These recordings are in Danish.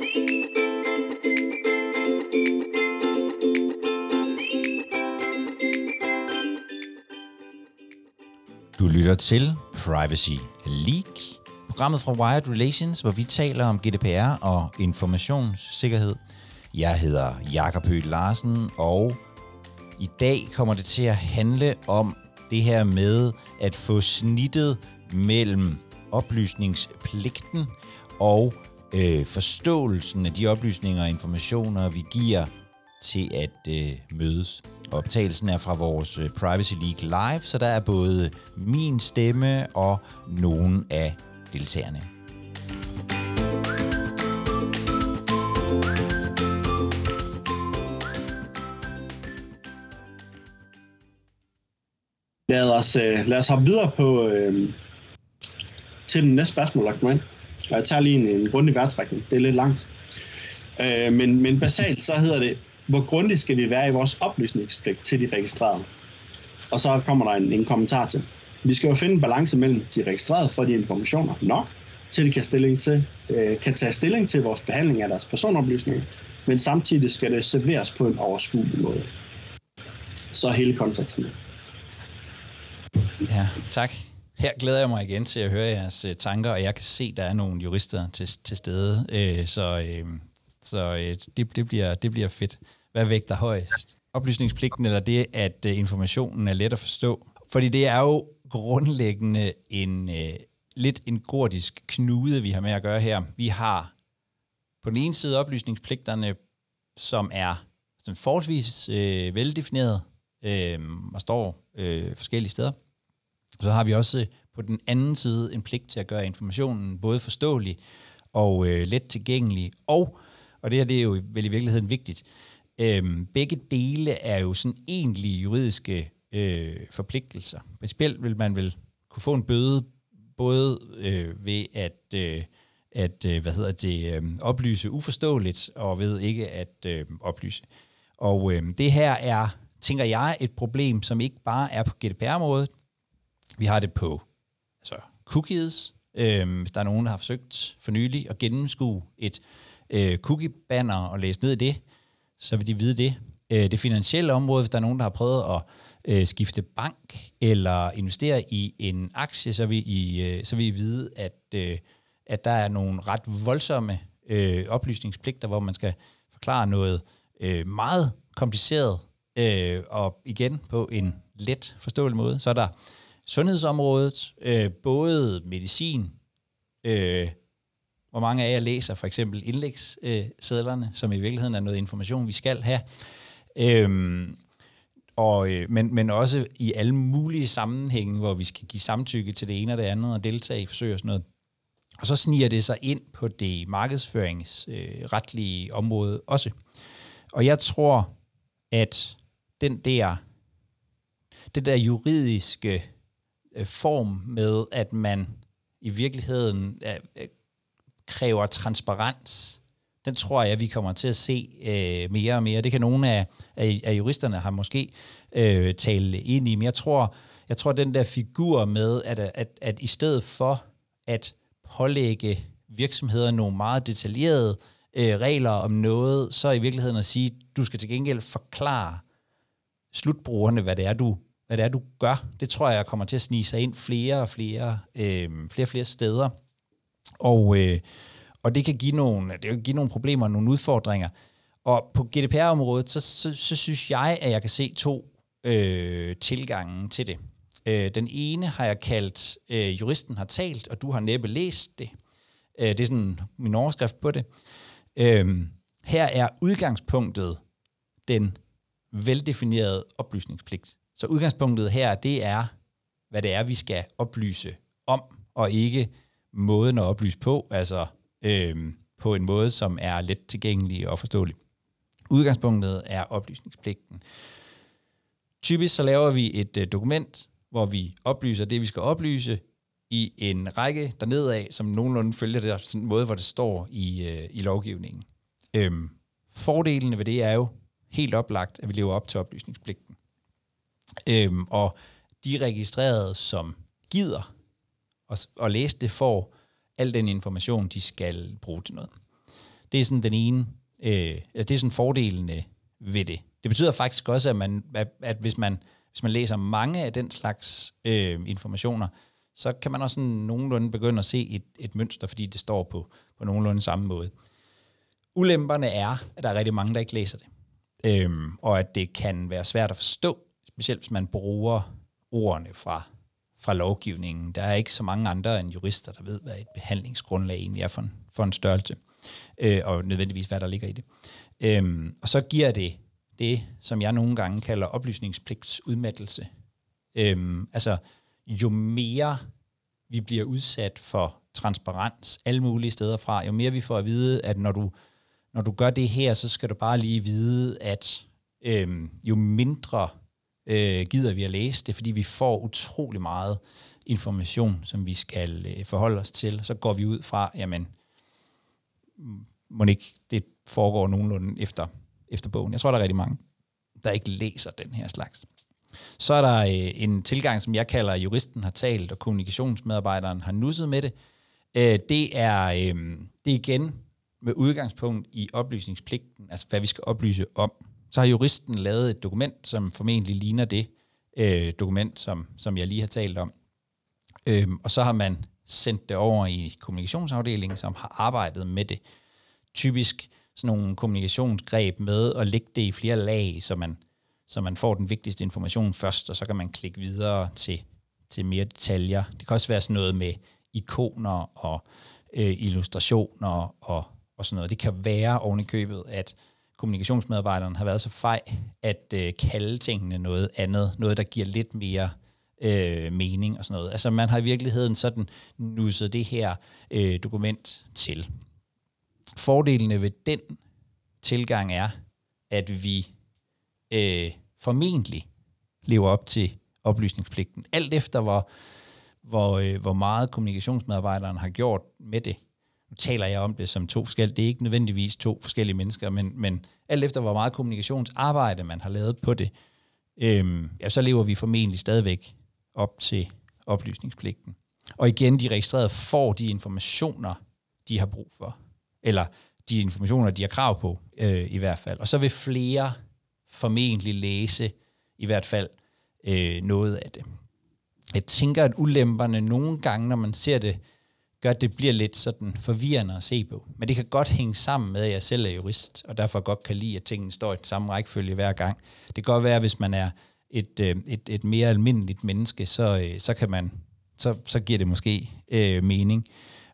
Du lytter til Privacy Leak, programmet fra Wired Relations, hvor vi taler om GDPR og informationssikkerhed. Jeg hedder Jakob Høgh Larsen, og i dag kommer det til at handle om det her med at få snittet mellem oplysningspligten og øh, forståelsen af de oplysninger og informationer, vi giver til at øh, mødes. Optagelsen er fra vores øh, Privacy League Live, så der er både min stemme og nogen af deltagerne. Lad os, øh, lad os hoppe videre på, øh, til den næste spørgsmål, der kommer ind. Og jeg tager lige en, en grundig værtrækning. Det er lidt langt. Øh, men, men basalt så hedder det, hvor grundigt skal vi være i vores oplysningspligt til de registrerede? Og så kommer der en, en kommentar til. Vi skal jo finde en balance mellem de registrerede for de informationer nok, til de kan, stilling til, øh, kan tage stilling til vores behandling af deres personoplysninger, men samtidig skal det serveres på en overskuelig måde. Så hele konteksten. Ja, tak. Her glæder jeg mig igen til at høre jeres øh, tanker, og jeg kan se, at der er nogle jurister til, til stede, øh, så, øh, så øh, det, det, bliver, det bliver fedt. Hvad vægter højst? Oplysningspligten eller det, at øh, informationen er let at forstå? Fordi det er jo grundlæggende en øh, lidt en gordisk knude, vi har med at gøre her. Vi har på den ene side oplysningspligterne, som er sådan forholdsvis øh, veldefineret øh, og står øh, forskellige steder. Så har vi også øh, på den anden side en pligt til at gøre informationen både forståelig og øh, let tilgængelig. Og, og det her det er jo vel i virkeligheden vigtigt, øh, begge dele er jo sådan egentlige juridiske øh, forpligtelser. Principielt vil man vel kunne få en bøde både øh, ved at, øh, at øh, hvad hedder det, øh, oplyse uforståeligt og ved ikke at øh, oplyse. Og øh, det her er, tænker jeg, et problem, som ikke bare er på GDPR-området, vi har det på altså cookies. Øhm, hvis der er nogen, der har forsøgt for nylig at gennemskue et øh, cookie-banner og læse ned i det, så vil de vide det. Øh, det finansielle område, hvis der er nogen, der har prøvet at øh, skifte bank eller investere i en aktie, så vil I, øh, så vil I vide, at, øh, at der er nogle ret voldsomme øh, oplysningspligter, hvor man skal forklare noget øh, meget kompliceret, øh, og igen på en let forståelig måde. Så er der sundhedsområdet, øh, både medicin, øh, hvor mange af jer læser for eksempel indlægssedlerne, øh, som i virkeligheden er noget information, vi skal have, øhm, og, øh, men, men også i alle mulige sammenhænge, hvor vi skal give samtykke til det ene og det andet og deltage i forsøg og sådan noget. Og så sniger det sig ind på det markedsføringsretlige øh, område også. Og jeg tror, at den der, det der juridiske øh, form med, at man i virkeligheden øh, øh, kræver transparens, den tror jeg, vi kommer til at se øh, mere og mere. Det kan nogle af, af, af juristerne har måske øh, tale ind i, men jeg tror, jeg tror, den der figur med, at, at, at i stedet for at pålægge virksomheder nogle meget detaljerede øh, regler om noget, så i virkeligheden at sige, du skal til gengæld forklare slutbrugerne, hvad det er, du hvad det er, du gør. Det tror jeg kommer til at snige sig ind flere og flere, øh, flere, og flere steder. Og, øh, og det kan give nogle, det kan give nogle problemer og nogle udfordringer. Og på GDPR-området, så, så, så synes jeg, at jeg kan se to øh, tilgange til det. Øh, den ene har jeg kaldt, øh, juristen har talt, og du har næppe læst det. Øh, det er sådan min overskrift på det. Øh, her er udgangspunktet den veldefinerede oplysningspligt. Så udgangspunktet her, det er, hvad det er, vi skal oplyse om, og ikke måden at oplyse på, altså øhm, på en måde, som er let tilgængelig og forståelig. Udgangspunktet er oplysningspligten. Typisk så laver vi et øh, dokument, hvor vi oplyser det, vi skal oplyse, i en række dernede af, som nogenlunde følger det sådan en måde, hvor det står i, øh, i lovgivningen. Øhm, fordelene ved det er jo helt oplagt, at vi lever op til oplysningspligten. Øhm, og de registrerede, som gider at, at læse det, får al den information, de skal bruge til noget. Det er sådan den ene, øh, det er sådan fordelene ved det. Det betyder faktisk også, at, man, at, at hvis, man, hvis man læser mange af den slags øh, informationer, så kan man også sådan nogenlunde begynde at se et, et mønster, fordi det står på, på nogenlunde samme måde. Ulemperne er, at der er rigtig mange, der ikke læser det. Øhm, og at det kan være svært at forstå, specielt hvis man bruger ordene fra, fra lovgivningen. Der er ikke så mange andre end jurister, der ved, hvad et behandlingsgrundlag egentlig er for en, for en størrelse, øh, og nødvendigvis, hvad der ligger i det. Øhm, og så giver det det, som jeg nogle gange kalder oplysningspligtsudmattelse. Øhm, altså, jo mere vi bliver udsat for transparens alle mulige steder fra, jo mere vi får at vide, at når du, når du gør det her, så skal du bare lige vide, at øhm, jo mindre øh, gider vi at læse det, fordi vi får utrolig meget information, som vi skal øh, forholde os til. Så går vi ud fra, jamen, må ikke det foregår nogenlunde efter, efter bogen. Jeg tror, der er rigtig mange, der ikke læser den her slags. Så er der øh, en tilgang, som jeg kalder, juristen har talt, og kommunikationsmedarbejderen har nusset med det. Øh, det, er, øh, det er igen med udgangspunkt i oplysningspligten, altså hvad vi skal oplyse om. Så har juristen lavet et dokument, som formentlig ligner det øh, dokument, som, som jeg lige har talt om. Øhm, og så har man sendt det over i kommunikationsafdelingen, som har arbejdet med det. Typisk sådan nogle kommunikationsgreb med at lægge det i flere lag, så man så man får den vigtigste information først, og så kan man klikke videre til, til mere detaljer. Det kan også være sådan noget med ikoner og øh, illustrationer og, og sådan noget. Det kan være oven i købet, at kommunikationsmedarbejderen har været så fej at øh, kalde tingene noget andet, noget der giver lidt mere øh, mening og sådan noget. Altså man har i virkeligheden sådan nusset det her øh, dokument til. Fordelene ved den tilgang er, at vi øh, formentlig lever op til oplysningspligten. Alt efter, hvor, hvor, øh, hvor meget kommunikationsmedarbejderen har gjort med det. Nu taler jeg om det som to forskellige, det er ikke nødvendigvis to forskellige mennesker, men, men alt efter, hvor meget kommunikationsarbejde man har lavet på det, øhm, ja, så lever vi formentlig stadigvæk op til oplysningspligten. Og igen, de registrerede får de informationer, de har brug for. Eller de informationer, de har krav på, øh, i hvert fald. Og så vil flere formentlig læse i hvert fald øh, noget af det. Jeg tænker, at ulemperne nogle gange, når man ser det, gør, at det bliver lidt sådan forvirrende at se på. Men det kan godt hænge sammen med, at jeg selv er jurist, og derfor godt kan lide, at tingene står i den samme rækkefølge hver gang. Det kan godt være, hvis man er et, øh, et, et mere almindeligt menneske, så, øh, så, kan man, så, så giver det måske øh, mening.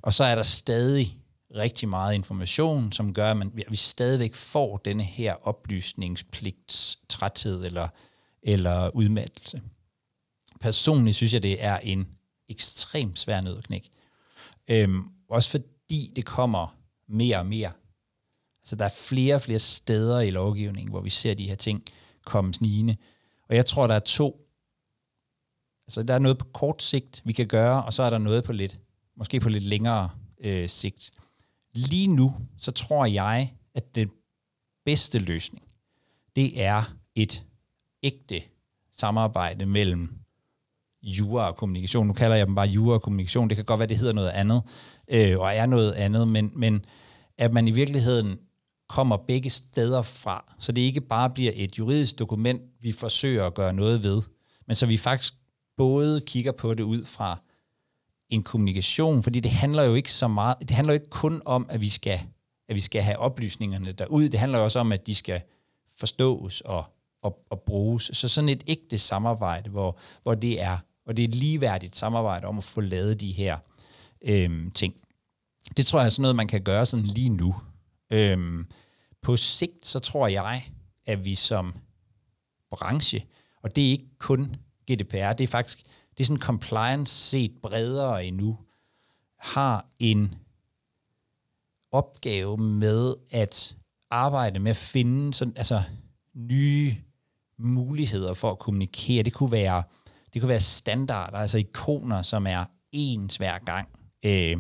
Og så er der stadig rigtig meget information, som gør, at, man, at vi stadigvæk får denne her oplysningspligts træthed eller, eller udmattelse. Personligt synes jeg, det er en ekstremt svær nød at knække. Øhm, også fordi det kommer mere og mere. Så der er flere og flere steder i lovgivningen, hvor vi ser de her ting komme snigende. Og jeg tror, der er to. Altså der er noget på kort sigt, vi kan gøre, og så er der noget på lidt, måske på lidt længere øh, sigt. Lige nu, så tror jeg, at den bedste løsning, det er et ægte samarbejde mellem jura og kommunikation. Nu kalder jeg dem bare jura og kommunikation. Det kan godt være, det hedder noget andet, øh, og er noget andet, men, men at man i virkeligheden kommer begge steder fra, så det ikke bare bliver et juridisk dokument, vi forsøger at gøre noget ved, men så vi faktisk både kigger på det ud fra en kommunikation, fordi det handler jo ikke så meget, det handler jo ikke kun om, at vi skal, at vi skal have oplysningerne derud, det handler jo også om, at de skal forstås og, at, at bruges. Så sådan et ægte samarbejde, hvor, hvor det er, og det er et ligeværdigt samarbejde om at få lavet de her øhm, ting. Det tror jeg er sådan noget, man kan gøre sådan lige nu. Øhm, på sigt, så tror jeg, at vi som branche, og det er ikke kun GDPR, det er faktisk det er sådan compliance set bredere endnu, har en opgave med at arbejde med at finde sådan, altså, nye muligheder for at kommunikere. Det kunne være, det kunne være standarder, altså ikoner, som er ens hver gang. Øh,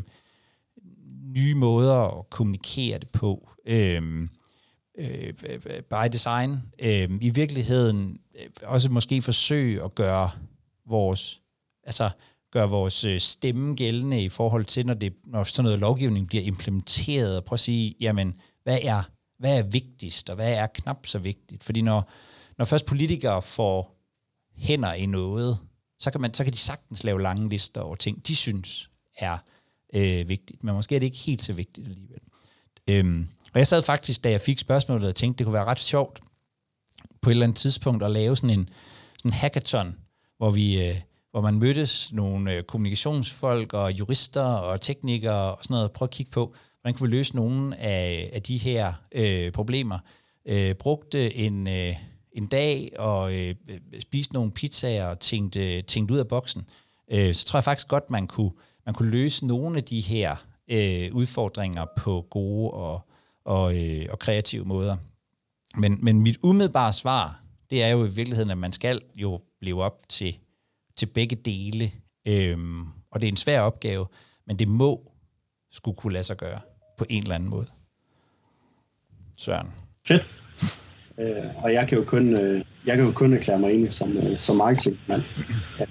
nye måder at kommunikere det på. Øh, øh, by design. Øh, I virkeligheden øh, også måske forsøge at gøre vores altså gøre vores øh, stemme gældende i forhold til, når, det, når sådan noget lovgivning bliver implementeret, og prøve at sige, jamen, hvad er, hvad er vigtigst, og hvad er knap så vigtigt? Fordi når, når først politikere får hænder i noget, så kan, man, så kan de sagtens lave lange lister over ting, de synes er øh, vigtigt, men måske er det ikke helt så vigtigt alligevel. Øhm, og jeg sad faktisk, da jeg fik spørgsmålet, og tænkte, det kunne være ret sjovt på et eller andet tidspunkt at lave sådan en sådan hackathon, hvor vi... Øh, hvor man mødtes nogle øh, kommunikationsfolk og jurister og teknikere og sådan noget, og prøve at kigge på, hvordan kunne vi løse nogle af, af de her øh, problemer. Øh, brugte en, øh, en dag og øh, øh, spiste nogle pizzaer og tænkte, tænkte ud af boksen. Øh, så tror jeg faktisk godt, man kunne, man kunne løse nogle af de her øh, udfordringer på gode og, og, øh, og kreative måder. Men, men mit umiddelbare svar, det er jo i virkeligheden, at man skal jo leve op til til begge dele. Øhm, og det er en svær opgave, men det må skulle kunne lade sig gøre på en eller anden måde. Søren. Fedt øh, og jeg kan jo kun, øh, jeg kan jo kun erklære mig enig som, øh, som marketingmand. Øh,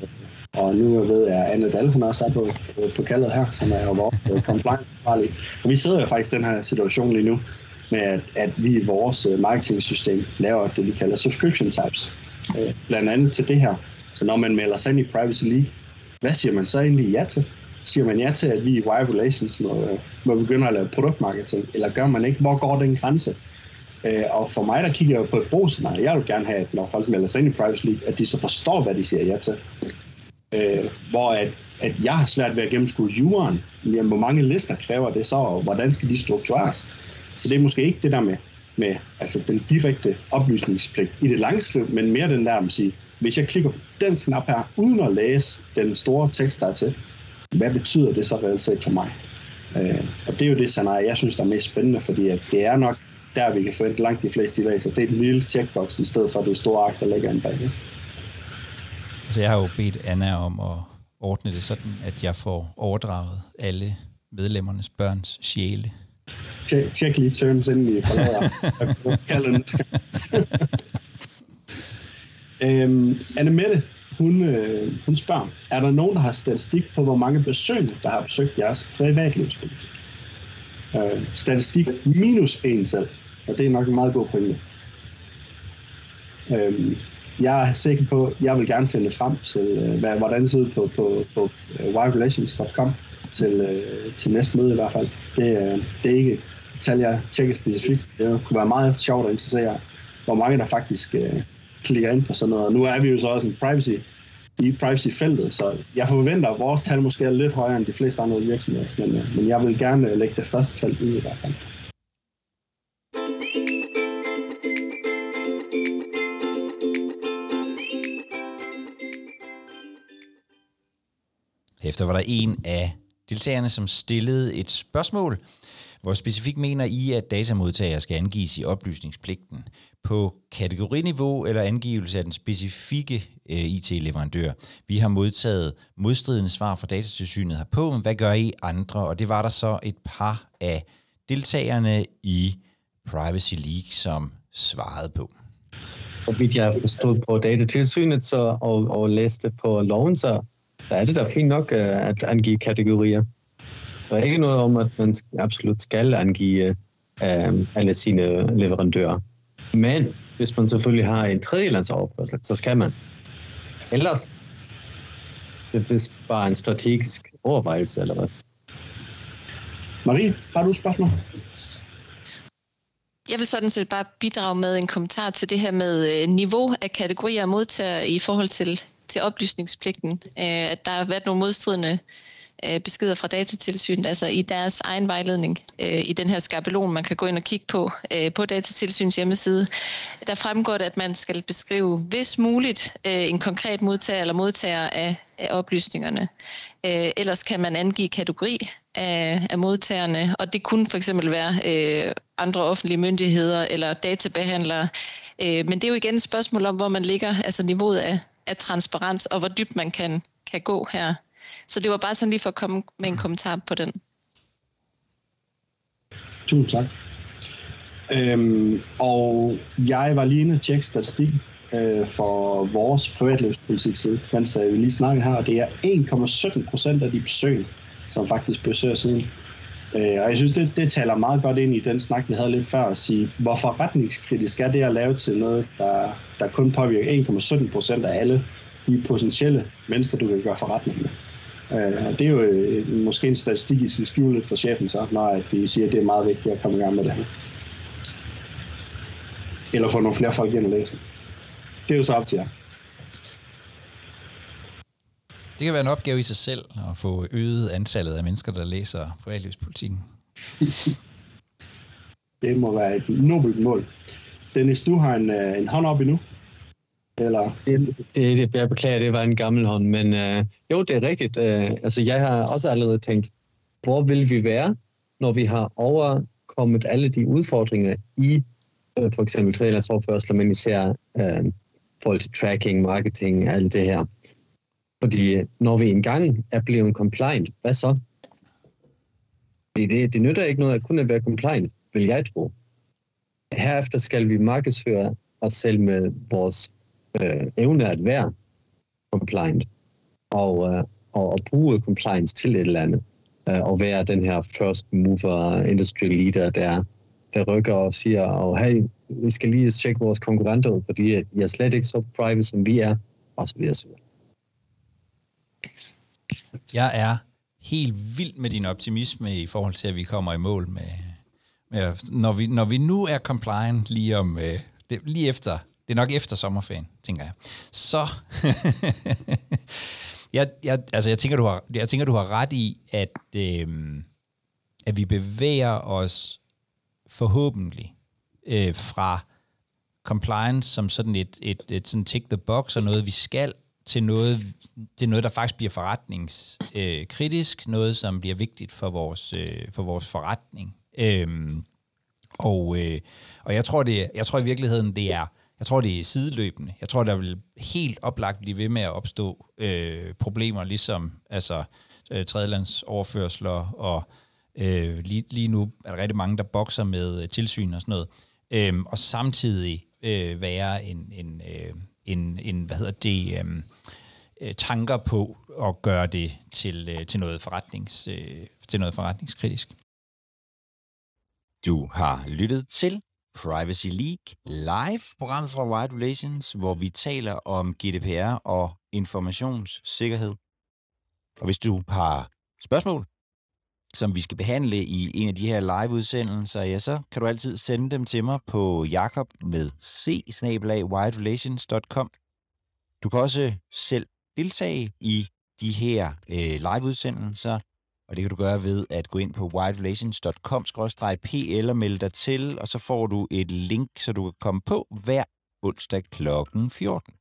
og nu ved jeg, at Anne Dahl, hun også er på, på, på kaldet her, som er jo vores øh, compliance ansvarlig. Og vi sidder jo faktisk i den her situation lige nu, med at, at vi i vores øh, marketing-system laver det, vi kalder subscription types. Øh, blandt andet til det her, så når man melder sig ind i Privacy League, hvad siger man så egentlig ja til? Siger man ja til, at vi i Wire Relations må, øh, må begynde at lave produktmarketing, eller gør man ikke? Hvor går den grænse? Øh, og for mig, der kigger jeg på et brugscenarie. Jeg vil gerne have, at når folk melder sig ind i Privacy League, at de så forstår, hvad de siger ja til. Øh, hvor at, at jeg har svært ved at gennemskue jorden. Jamen, hvor mange lister kræver det så, og hvordan skal de struktureres? Så det er måske ikke det der med, med altså den direkte oplysningspligt i det lange skriv, men mere den der, at sige, hvis jeg klikker på den knap her, uden at læse den store tekst, der er til, hvad betyder det så reelt set for mig? Øh, og det er jo det scenarie, jeg synes, der er mest spændende, fordi at det er nok der, vi kan forvente langt de fleste de læser. Det er den lille checkbox, i stedet for det store ark, der ligger inde bag. Altså, jeg har jo bedt Anna om at ordne det sådan, at jeg får overdraget alle medlemmernes børns sjæle. Tjek, lige terms, inden vi forlader. Øhm, Anne Mette, hun, øh, hun spørger, er der nogen, der har statistik på, hvor mange besøgende, der har besøgt jeres privatlivspolitik? Øh, statistik minus en selv, og det er nok en meget god pointe. Øhm, jeg er sikker på, at jeg vil gerne finde frem til, øh, hvad, hvordan det ser ud på, på, på uh, til, øh, til næste møde i hvert fald. Det, det er ikke et tal, jeg tjekker specifikt. Det kunne være meget sjovt at interessere, hvor mange der faktisk øh, klikker ind på sådan noget. Nu er vi jo så også en privacy i privacy-feltet, så jeg forventer, at vores tal måske er lidt højere end de fleste andre virksomheder, men, men jeg vil gerne lægge det første tal ud i hvert fald. Efter var der en af deltagerne, som stillede et spørgsmål, hvor specifikt mener I, at datamodtager skal angives i oplysningspligten på kategoriniveau eller angivelse af den specifikke øh, IT-leverandør. Vi har modtaget modstridende svar fra datatilsynet herpå, men hvad gør I andre? Og det var der så et par af deltagerne i Privacy League, som svarede på. Og vidt jeg forstod på datatilsynet så, og, og læste på loven, så, så er det da fint nok uh, at angive kategorier. Der er ikke noget om, at man absolut skal angive uh, alle sine leverandører. Men hvis man selvfølgelig har en tredjelandsoverførsel, så skal man. Ellers det er bare en strategisk overvejelse, eller hvad? Marie, har du et spørgsmål? Jeg vil sådan set bare bidrage med en kommentar til det her med øh, niveau af kategorier og modtager i forhold til, til oplysningspligten. Øh, at der har været nogle modstridende øh, beskeder fra datatilsynet, altså i deres egen vejledning i den her skabelon, man kan gå ind og kigge på på datatilsynets hjemmeside. Der fremgår det, at man skal beskrive, hvis muligt, en konkret modtager eller modtager af, af oplysningerne. Ellers kan man angive kategori af, af modtagerne, og det kunne for eksempel være øh, andre offentlige myndigheder eller databehandlere. Øh, men det er jo igen et spørgsmål om, hvor man ligger, altså niveauet af, af transparens, og hvor dybt man kan, kan gå her. Så det var bare sådan lige for at komme med en kommentar på den. Tusind tak. Øhm, og jeg var lige inde og tjekke statistik øh, for vores privatlivspolitik side, mens øh, vi lige snakkede her, og det er 1,17 procent af de besøg, som faktisk besøger siden. Øh, og jeg synes, det, det taler meget godt ind i den snak, vi havde lidt før, at sige, hvorfor retningskritisk er det at lave til noget, der, der kun påvirker 1,17 procent af alle de potentielle mennesker, du kan gøre forretning med. Øh, det er jo øh, måske en statistik, I skal skjule lidt for chefen så, når de siger, at det er meget vigtigt at komme i gang med det her. Eller få nogle flere folk ind og læse. Det er jo så op til jer. Det kan være en opgave i sig selv at få øget antallet af mennesker, der læser privatlivspolitikken. det må være et nobelt mål. Dennis, du har en, øh, en hånd op endnu. Eller? Det, det, jeg beklager, det var en gammel hånd, men øh, jo, det er rigtigt. Øh, altså, jeg har også allerede tænkt, hvor vil vi være, når vi har overkommet alle de udfordringer i øh, for eksempel tredjelandsoverførsler, men især øh, forhold til tracking, marketing, alt det her. Fordi øh, når vi engang er blevet compliant, hvad så? Det, det nytter ikke noget at kun være compliant, vil jeg tro. Herefter skal vi markedsføre os selv med vores øh, evne at være compliant og, øh, og, og bruge compliance til et eller andet. Øh, og være den her first mover industry leader, der, der rykker og siger, og hey, vi skal lige tjekke vores konkurrenter ud, fordi øh, de er slet ikke så private, som vi er, og så videre. Jeg er helt vild med din optimisme i forhold til, at vi kommer i mål med, med når, vi, når vi nu er compliant lige om, øh, det, lige efter, det er nok efter sommerferien, tænker jeg, så, jeg, jeg, altså jeg tænker, du har, jeg tænker, du har ret i, at, øh, at vi bevæger os forhåbentlig øh, fra compliance som sådan et, et, et sådan tick the box og noget, vi skal, til noget, det er noget, der faktisk bliver forretningskritisk, øh, noget, som bliver vigtigt for vores, øh, for vores forretning. Øhm, og, øh, og jeg tror, det, jeg tror i virkeligheden, det er, jeg tror, det er sideløbende. Jeg tror, der vil helt oplagt blive ved med at opstå øh, problemer, ligesom altså, øh, tredjelandsoverførsler, og øh, lige, lige nu er der rigtig mange, der bokser med øh, tilsyn og sådan noget. Øhm, og samtidig øh, være en, en, øh, en, en hvad hedder det, øhm, øh, tanker på at gøre det til, øh, til, noget, forretnings, øh, til noget forretningskritisk. Du har lyttet til Privacy League live, programmet fra Wide Relations, hvor vi taler om GDPR og informationssikkerhed. Og hvis du har spørgsmål, som vi skal behandle i en af de her live-udsendelser, ja, så kan du altid sende dem til mig på jakob med c Du kan også selv deltage i de her øh, live-udsendelser, og det kan du gøre ved at gå ind på wildrelations.com-pl og melde dig til, og så får du et link, så du kan komme på hver onsdag kl. 14.